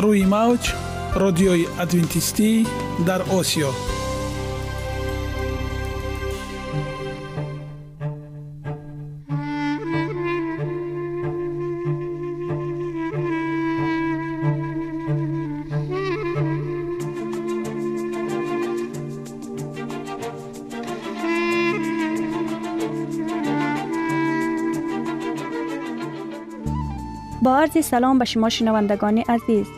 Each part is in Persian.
روی موج رادیوی ادوینتیستی در آسیا. با عرض سلام به شما شنوندگان عزیز.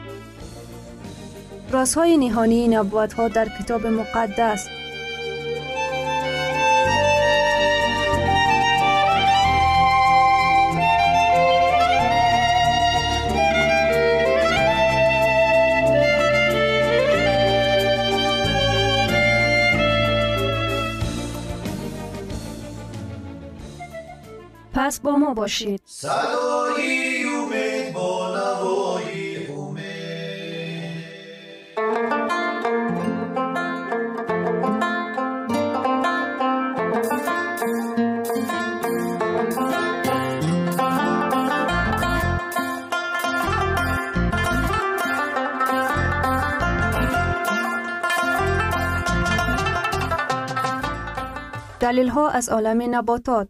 رازهای نهانی نبوت ها در کتاب مقدس. پس با ما باشید. صدای امید با نوای دلیل ها از عالم نباتات.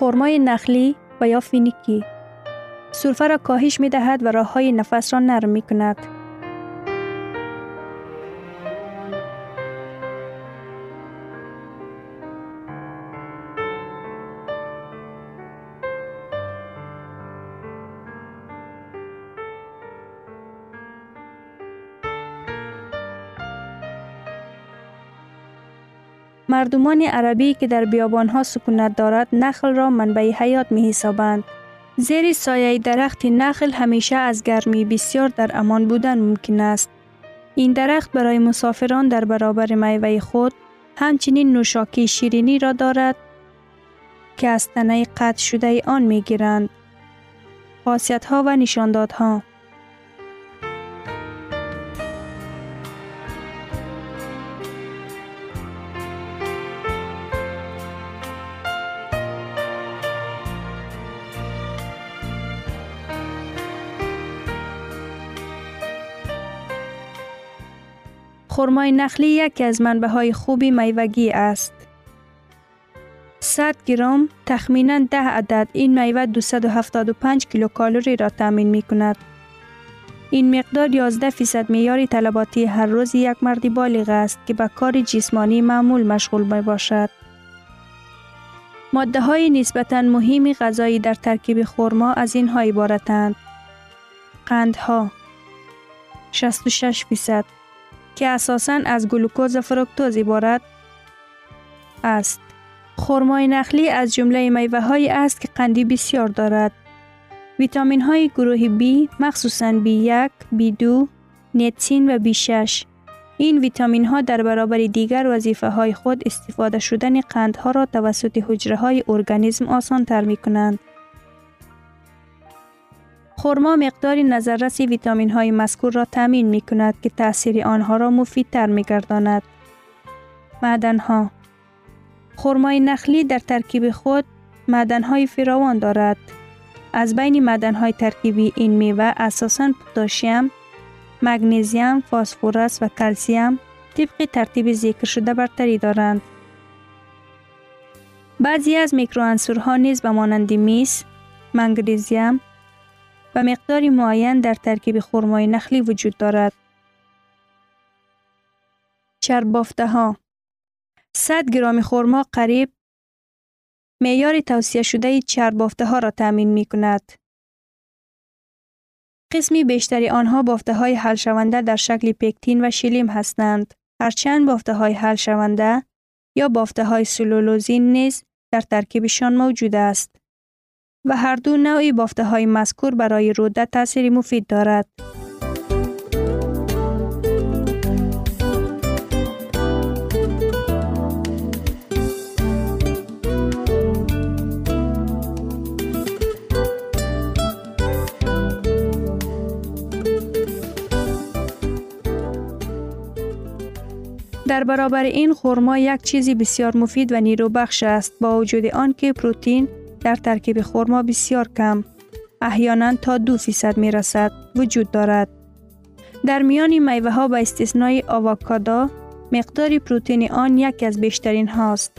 خرمای نخلی و یا فینیکی سرفه را کاهش می دهد و راه های نفس را نرم می کند. مردمان عربی که در بیابانها سکونت دارد نخل را منبع حیات می حسابند. زیر سایه درخت نخل همیشه از گرمی بسیار در امان بودن ممکن است. این درخت برای مسافران در برابر میوه خود همچنین نوشاکی شیرینی را دارد که از تنه قطع شده آن می گیرند. خاصیت ها و نشاندادها خرمای نخلی یکی از منبع خوبی میوگی است. 100 گرم تخمینا 10 عدد این میوه 275 کیلوکالری را تامین می کند. این مقدار 11 فیصد میار طلباتی هر روز یک مردی بالغ است که به کار جسمانی معمول مشغول می باشد. ماده های نسبتا مهم غذایی در ترکیب خورما از اینها عبارتند. قندها 66 فیصد که اساساً از گلوکوز و فرکتوز عبارت است. خرمای نخلی از جمله میوه های است که قندی بسیار دارد. ویتامین های گروه B مخصوصاً B1, B2, نیتسین و B6 این ویتامین ها در برابر دیگر وظیفه های خود استفاده شدن قندها را توسط حجره های ارگانیسم آسان تر می کنند. خورما مقداری نظررس ویتامین های مذکور را تامین می کند که تاثیر آنها را مفیدتر می گرداند. معدن ها خورمای نخلی در ترکیب خود معدن های فراوان دارد. از بین معدن های ترکیبی این میوه اساساً پتاسیم، مگنیزیم، فسفرس و کلسیم طبق ترتیب ذکر شده برتری دارند. بعضی از میکروانسورها نیز به مانند میس، منگنیزیم و مقداری معین در ترکیب خرمای نخلی وجود دارد. چرب بافته ها 100 گرم خرما قریب معیار توصیه شده چرب بافته ها را تامین می کند. قسمی بیشتری آنها بافته های حل شونده در شکل پکتین و شیلیم هستند. هرچند بافته های حل شونده یا بافته های سلولوزین نیز در ترکیبشان موجود است و هر دو نوعی بافته های مذکور برای روده تاثیر مفید دارد. در برابر این خورما یک چیزی بسیار مفید و نیرو بخش است با وجود آنکه پروتئین در ترکیب خورما بسیار کم احیانا تا دو فیصد می رسد وجود دارد. در میان میوه ها با استثنای آواکادا مقدار پروتئین آن یکی از بیشترین هاست.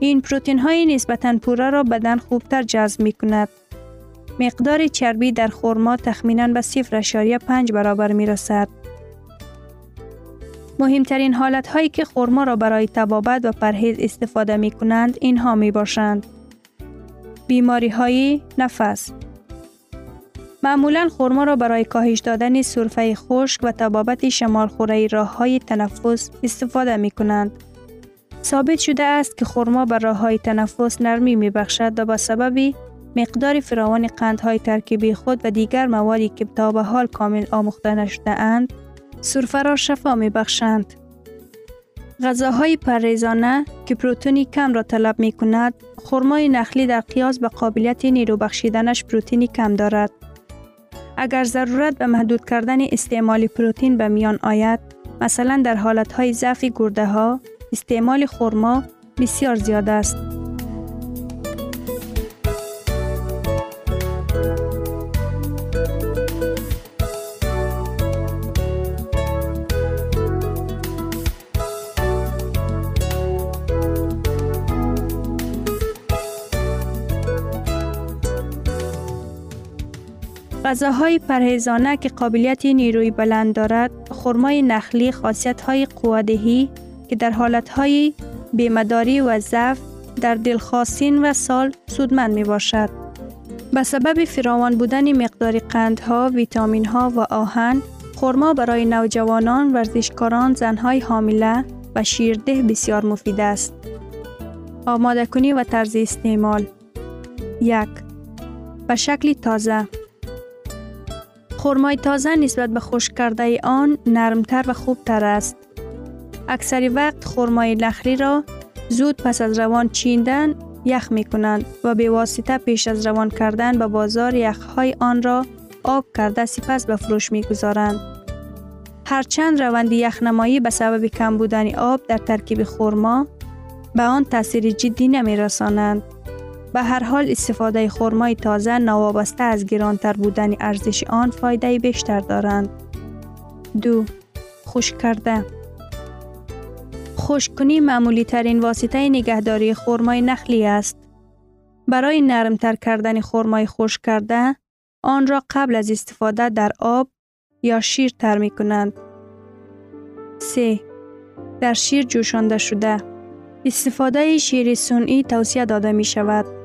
این پروتئین های نسبتا پوره را بدن خوبتر جذب می کند. مقدار چربی در خورما تخمینا به 0.5 برابر می رسد. مهمترین حالت هایی که خورما را برای تبابت و پرهیز استفاده می کنند اینها می باشند. بیماری های نفس معمولا خورما را برای کاهش دادن سرفه خشک و تبابت شمال خوره راه های تنفس استفاده می کنند. ثابت شده است که خورما بر راه های تنفس نرمی می بخشد و به سبب مقدار فراوان قندهای ترکیبی خود و دیگر موادی که تا به حال کامل آموخته نشده اند سرفه را شفا می بخشند. غذاهای پریزانه که پروتئینی کم را طلب می کند، خرمای نخلی در قیاس به قابلیت نیرو بخشیدنش پروتئینی کم دارد. اگر ضرورت به محدود کردن استعمال پروتئین به میان آید، مثلا در حالتهای ضعف گرده ها، استعمال خرما بسیار زیاد است. غذاهای پرهیزانه که قابلیت نیروی بلند دارد، خرمای نخلی خاصیت های قوادهی که در حالت های بیمداری و ضعف در دلخواستین و سال سودمند می باشد. به سبب فراوان بودن مقدار قندها، ویتامین ها و آهن، خرما برای نوجوانان، ورزشکاران، زنهای حامله و شیرده بسیار مفید است. آماده کنی و طرز استعمال یک به شکل تازه خرمای تازه نسبت به خشک کرده آن نرمتر و خوبتر است. اکثر وقت خرمای نخلی را زود پس از روان چیندن یخ می کنند و به واسطه پیش از روان کردن به بازار یخهای آن را آب کرده سپس به فروش می گذارند. هرچند روند یخنمایی به سبب کم بودن آب در ترکیب خرما به آن تاثیر جدی نمی رسانند. به هر حال استفاده خرمای تازه نوابسته از گرانتر بودن ارزش آن فایده بیشتر دارند. دو خشک کرده خشک کنی معمولی ترین واسطه نگهداری خرمای نخلی است. برای نرمتر کردن خرمای خشک کرده آن را قبل از استفاده در آب یا شیر تر می کنند. 3. در شیر جوشانده شده استفاده شیر سنئی توصیه داده می شود.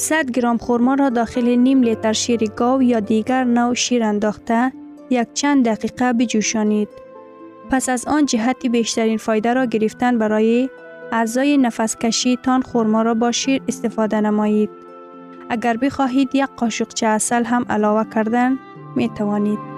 100 گرم خورما را داخل نیم لیتر شیر گاو یا دیگر نوع شیر انداخته یک چند دقیقه بجوشانید. پس از آن جهتی بیشترین فایده را گرفتن برای اعضای نفس کشی تان خورما را با شیر استفاده نمایید. اگر بخواهید یک قاشقچه اصل هم علاوه کردن می توانید.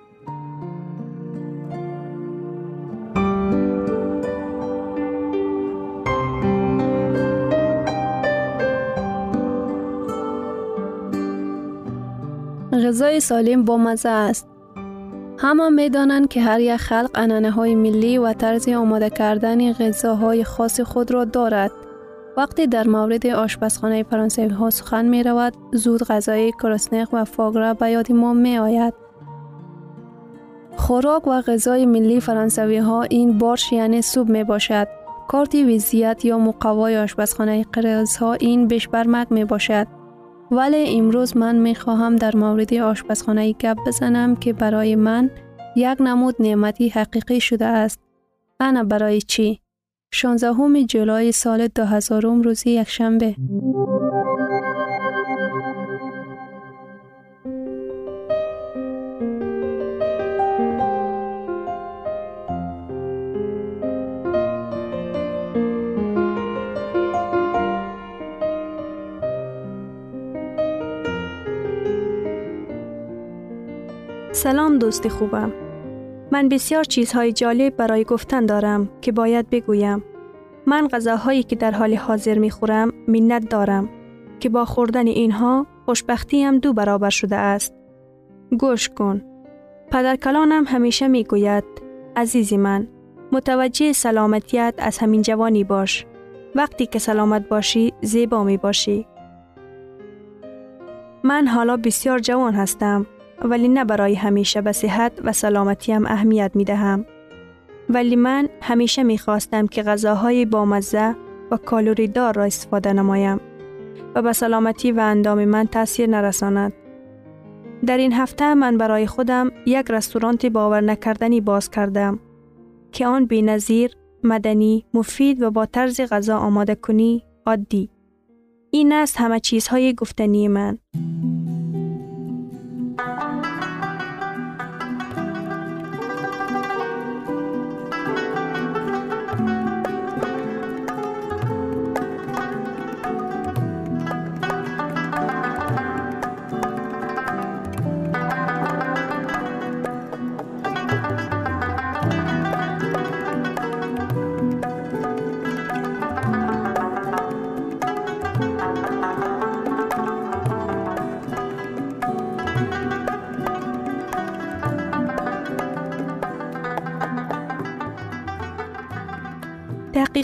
غذای سالم با مزه است. همه می دانند که هر یک خلق انانه های ملی و طرز آماده کردن غذاهای خاص خود را دارد. وقتی در مورد آشپزخانه فرانسوی ها سخن می رود، زود غذای کرسنق و فاگرا به یاد ما می آید. خوراک و غذای ملی فرانسوی ها این بارش یعنی سوب می باشد. کارتی ویزیت یا مقوای آشپزخانه قرز ها این بشبرمک می باشد. ولی امروز من می خواهم در مورد آشپزخانه گپ بزنم که برای من یک نمود نعمتی حقیقی شده است. انا برای چی؟ 16 جولای سال 2000 روزی یک شنبه. سلام دوست خوبم. من بسیار چیزهای جالب برای گفتن دارم که باید بگویم. من غذاهایی که در حال حاضر می خورم منت دارم که با خوردن اینها خوشبختی هم دو برابر شده است. گوش کن. پدر کلانم همیشه می گوید عزیزی من متوجه سلامتیت از همین جوانی باش. وقتی که سلامت باشی زیبا می باشی. من حالا بسیار جوان هستم ولی نه برای همیشه به صحت و سلامتیم اهمیت می دهم. ولی من همیشه می خواستم که غذاهای بامزه و کالوری دار را استفاده نمایم و به سلامتی و اندام من تاثیر نرساند. در این هفته من برای خودم یک رستورانت باور نکردنی باز کردم که آن بی نظیر، مدنی، مفید و با طرز غذا آماده کنی عادی. این است همه چیزهای گفتنی من.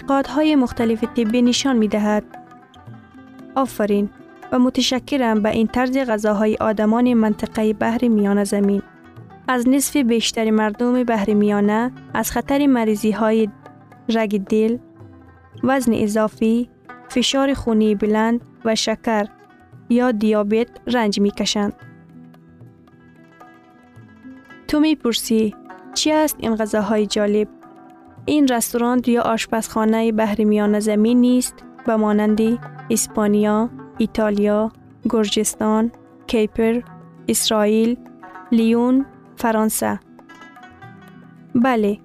تحقیقات مختلف طبی نشان می دهد. آفرین و متشکرم به این طرز غذاهای آدمان منطقه بحر میانه زمین. از نصف بیشتر مردم بحر میانه از خطر مریضی های رگ دل، وزن اضافی، فشار خونی بلند و شکر یا دیابت رنج می کشند. تو می‌پرسی چی است این غذاهای جالب؟ این رستوران یا آشپزخانه بحر میان زمین نیست به مانند اسپانیا، ایتالیا، گرجستان، کیپر، اسرائیل، لیون، فرانسه. بله،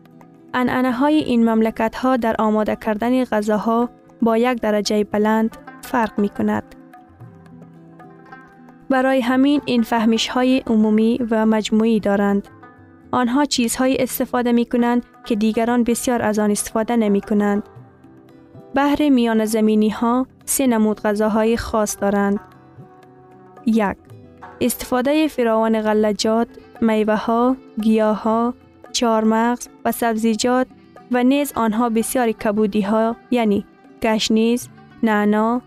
انعنه های این مملکت ها در آماده کردن غذاها با یک درجه بلند فرق می کند. برای همین این فهمیش های عمومی و مجموعی دارند. آنها چیزهایی استفاده می کنند که دیگران بسیار از آن استفاده نمی کنند. بحر میان زمینی ها سه نمود غذاهای خاص دارند. یک استفاده فراوان غلجات، میوه ها، گیاه ها، چارمغز و سبزیجات و نیز آنها بسیاری کبودی ها یعنی گشنیز، نعنا،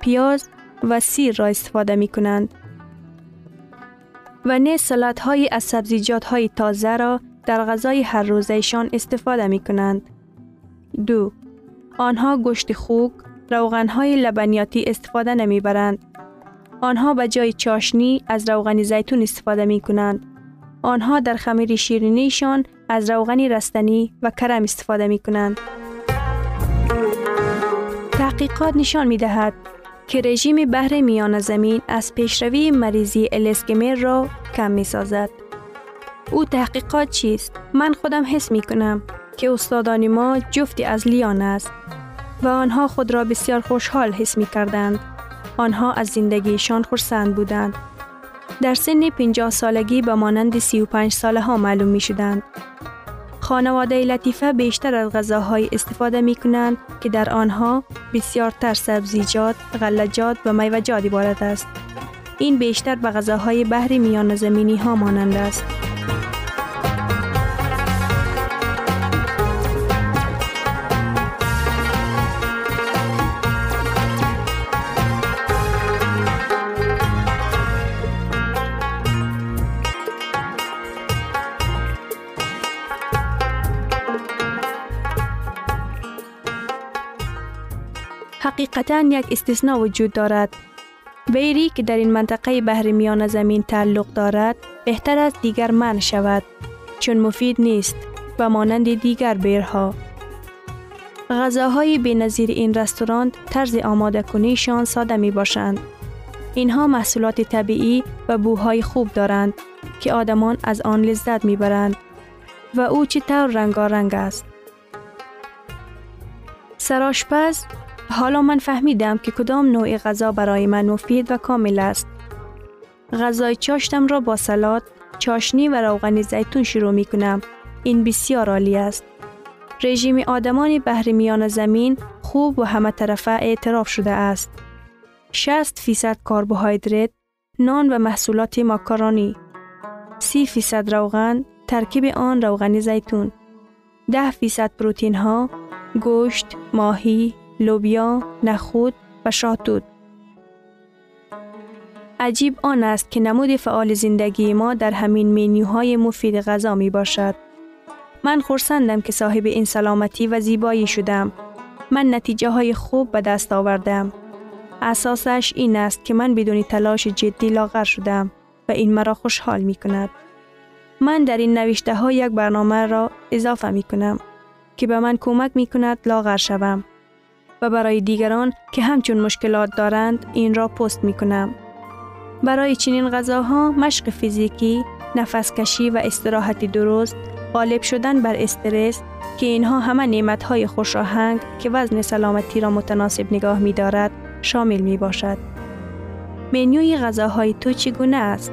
پیاز و سیر را استفاده می کنند. و نیز سلات های از سبزیجات های تازه را در غذای هر روزهشان استفاده می کنند. دو. آنها گوشت خوک، روغن های لبنیاتی استفاده نمی برند. آنها به جای چاشنی از روغن زیتون استفاده می کنند. آنها در خمیر شیرینیشان از روغن رستنی و کرم استفاده می کنند. تحقیقات نشان می دهد که رژیم بحر میان زمین از پیشروی مریضی الاسکمر را کم می سازد. او تحقیقات چیست؟ من خودم حس می کنم که استادان ما جفتی از لیان است و آنها خود را بسیار خوشحال حس می کردند. آنها از زندگیشان خرسند بودند. در سن 50 سالگی به مانند 35 ساله ها معلوم می شدند. خانواده لطیفه بیشتر از غذاهای استفاده می کنند که در آنها بسیار تر سبزیجات، غلجات و میوجات عبارت است. این بیشتر به غذاهای بحری میان زمینی ها مانند است. حقیقتا یک استثناء وجود دارد. بیری که در این منطقه بحر میان زمین تعلق دارد بهتر از دیگر من شود چون مفید نیست و مانند دیگر بیرها. غذاهای به نظیر این رستوران طرز آماده کنیشان ساده می باشند. اینها محصولات طبیعی و بوهای خوب دارند که آدمان از آن لذت می برند و او چطور رنگارنگ است. سراشپز حالا من فهمیدم که کدام نوع غذا برای من مفید و کامل است. غذای چاشتم را با سلات، چاشنی و روغن زیتون شروع می کنم. این بسیار عالی است. رژیم آدمان بحر میان زمین خوب و همه طرفه اعتراف شده است. 60 فیصد کربوهیدرات، نان و محصولات ماکارونی، 30 فیصد روغن، ترکیب آن روغن زیتون، 10 فیصد پروتین ها، گوشت، ماهی، لوبیا، نخود و شاتوت. عجیب آن است که نمود فعال زندگی ما در همین مینیوهای مفید غذا می باشد. من خورسندم که صاحب این سلامتی و زیبایی شدم. من نتیجه های خوب به دست آوردم. اساسش این است که من بدون تلاش جدی لاغر شدم و این مرا خوشحال می کند. من در این نوشته ها یک برنامه را اضافه می کنم که به من کمک می کند لاغر شوم. و برای دیگران که همچون مشکلات دارند این را پست می کنم. برای چنین غذاها مشق فیزیکی، نفس کشی و استراحتی درست، غالب شدن بر استرس که اینها همه نعمت های خوش آهنگ که وزن سلامتی را متناسب نگاه می دارد شامل می باشد. منیوی غذاهای تو چگونه است؟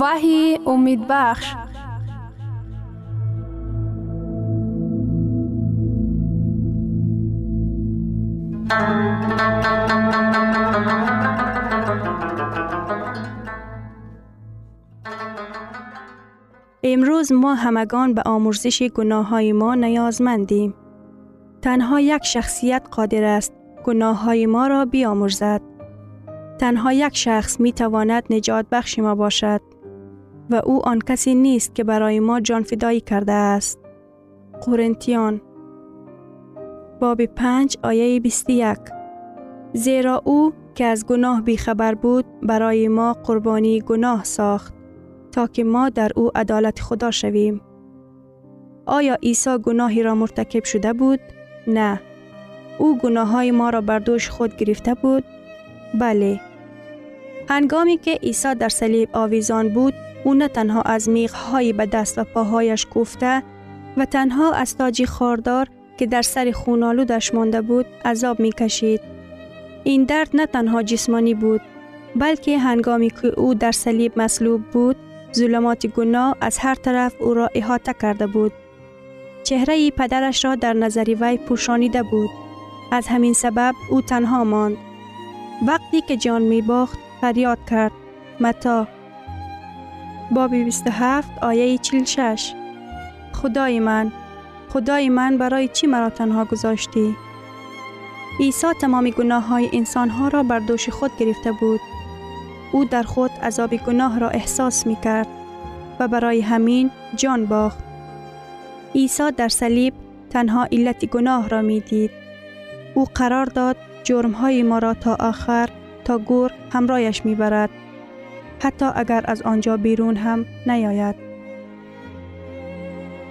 وحی امید بخش امروز ما همگان به آمرزش گناه های ما نیازمندیم. تنها یک شخصیت قادر است گناه های ما را بیامرزد. تنها یک شخص می تواند نجات بخش ما باشد و او آن کسی نیست که برای ما جان فدایی کرده است. قرنتیان باب 5 آیه 21 زیرا او که از گناه بیخبر بود برای ما قربانی گناه ساخت تا که ما در او عدالت خدا شویم. آیا عیسی گناهی را مرتکب شده بود؟ نه. او گناه های ما را بر دوش خود گرفته بود؟ بله. هنگامی که عیسی در صلیب آویزان بود، او نه تنها از میخ های به دست و پاهایش کوفته و تنها از تاجی خاردار که در سر خونالودش مانده بود عذاب می کشید. این درد نه تنها جسمانی بود بلکه هنگامی که او در صلیب مصلوب بود ظلمات گناه از هر طرف او را احاطه کرده بود. چهره پدرش را در نظر وی پوشانیده بود. از همین سبب او تنها ماند. وقتی که جان می باخت فریاد کرد. متا بابی 27 آیه 46 خدای من خدای من برای چی مرا تنها گذاشتی؟ عیسی تمام گناه های انسان ها را بر دوش خود گرفته بود. او در خود عذاب گناه را احساس می کرد و برای همین جان باخت. عیسی در صلیب تنها علت گناه را می دید. او قرار داد جرم های ما را تا آخر تا گور همراهش می برد. حتی اگر از آنجا بیرون هم نیاید.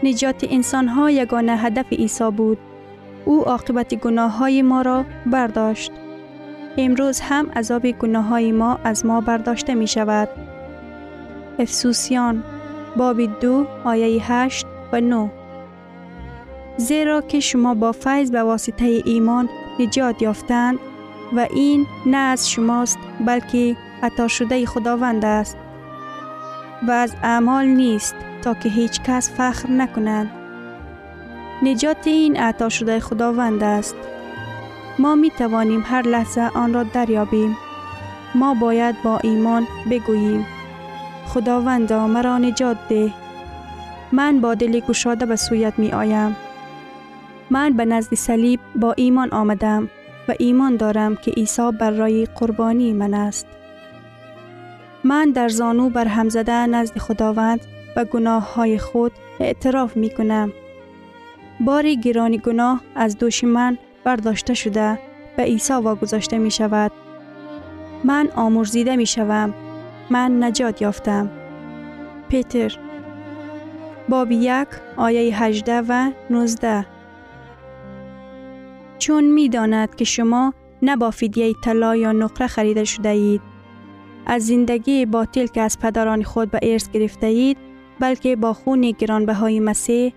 نجات انسان ها یگانه هدف عیسی بود. او عاقبت گناه های ما را برداشت. امروز هم عذاب گناه های ما از ما برداشته می شود. افسوسیان باب دو آیه 8 و 9 زیرا که شما با فیض به واسطه ایمان نجات یافتند و این نه از شماست بلکه عطا شده خداوند است و از اعمال نیست تا که هیچ کس فخر نکنند. نجات این عطا شده خداوند است. ما می توانیم هر لحظه آن را دریابیم. ما باید با ایمان بگوییم. خداوندا مرا نجات ده. من با دل گشاده به سویت می آیم. من به نزد صلیب با ایمان آمدم و ایمان دارم که عیسی برای قربانی من است. من در زانو بر هم زده نزد خداوند و گناه های خود اعتراف می کنم. باری گرانی گناه از دوش من برداشته شده به عیسی واگذاشته می شود. من آمرزیده می شوم. من نجات یافتم. پیتر باب یک آیه 18 و 19 چون می داند که شما نه با فدیه طلا یا نقره خریده شده اید از زندگی باطل که از پدران خود به ارث گرفته اید بلکه با خون گرانبهای مسیح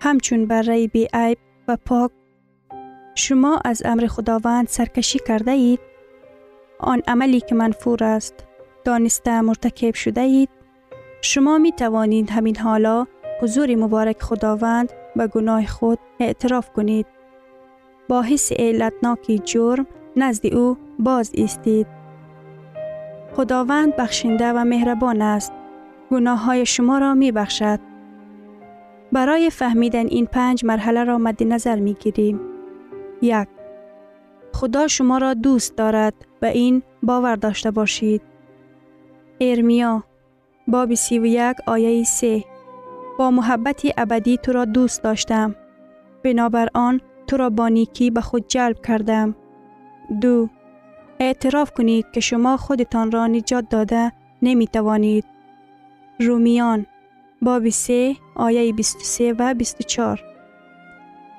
همچون بره بی عیب و پاک شما از امر خداوند سرکشی کرده اید آن عملی که منفور است دانسته مرتکب شده اید شما می توانید همین حالا حضور مبارک خداوند به گناه خود اعتراف کنید. با حس علتناکی جرم نزد او باز ایستید خداوند بخشنده و مهربان است گناه های شما را می بخشد برای فهمیدن این پنج مرحله را مد نظر می گیریم. یک خدا شما را دوست دارد و این باور داشته باشید. ارمیا باب سی و یک آیه سه با محبت ابدی تو را دوست داشتم. بنابر آن تو را با نیکی به خود جلب کردم. دو اعتراف کنید که شما خودتان را نجات داده نمی توانید. رومیان باب 3 آیه 23 و 24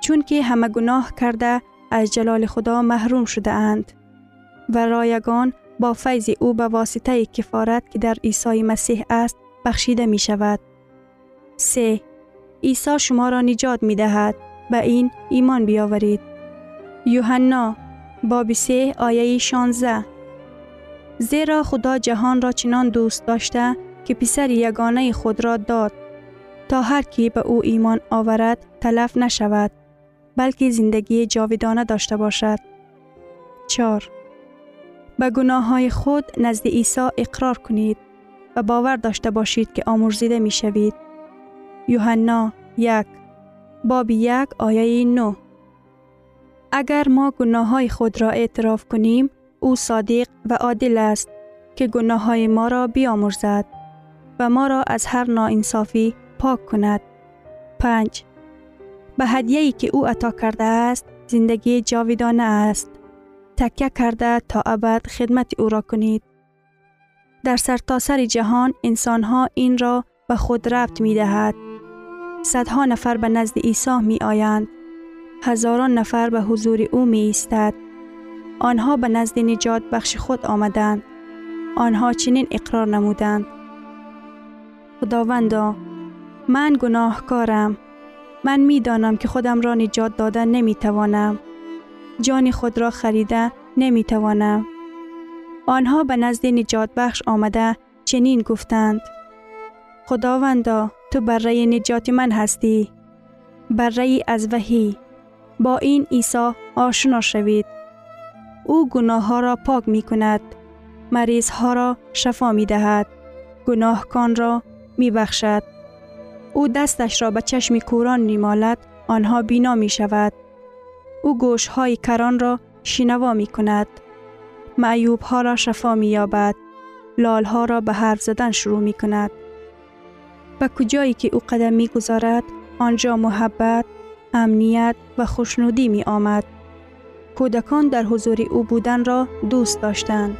چون که همه گناه کرده از جلال خدا محروم شده اند و رایگان با فیض او به واسطه کفارت که در عیسی مسیح است بخشیده می شود. 3. عیسی شما را نجات می دهد. به این ایمان بیاورید. یوحنا باب 3 آیه 16 زیرا خدا جهان را چنان دوست داشته که پسر یگانه خود را داد تا هر کی به او ایمان آورد تلف نشود بلکه زندگی جاودانه داشته باشد. 4. به گناه های خود نزد عیسی اقرار کنید و باور داشته باشید که آمرزیده می شوید. یوحنا یک باب یک آیه 9 اگر ما گناه های خود را اعتراف کنیم او صادق و عادل است که گناه های ما را بیامرزد و ما را از هر ناانصافی پاک کند. 5. به هدیه‌ای که او عطا کرده است زندگی جاویدانه است. تکیه کرده تا ابد خدمت او را کنید. در سرتاسر سر جهان انسانها این را به خود ربط می دهد. صدها نفر به نزد عیسی می آیند. هزاران نفر به حضور او می ایستد. آنها به نزد نجات بخش خود آمدند. آنها چنین اقرار نمودند. خداوندا من گناهکارم. من می دانم که خودم را نجات دادن نمی توانم. جان خود را خریده نمی توانم. آنها به نزد نجات بخش آمده چنین گفتند. خداوندا تو بره نجات من هستی. بره از وحی. با این عیسی آشنا شوید. او گناه ها را پاک می کند. مریض ها را شفا می دهد. گناهکان را می بخشد. او دستش را به چشم کوران نیمالد آنها بینا می شود. او گوش های کران را شنوا می کند. معیوب ها را شفا می یابد. لال ها را به حرف زدن شروع می کند. به کجایی که او قدم می گذارد آنجا محبت، امنیت و خوشنودی می آمد. کودکان در حضور او بودن را دوست داشتند.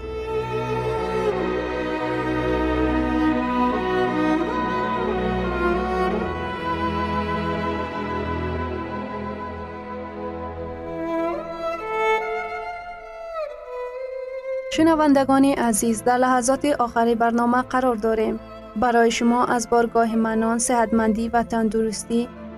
شنوندگان عزیز در لحظات آخری برنامه قرار داریم. برای شما از بارگاه منان، صحتمندی و تندرستی،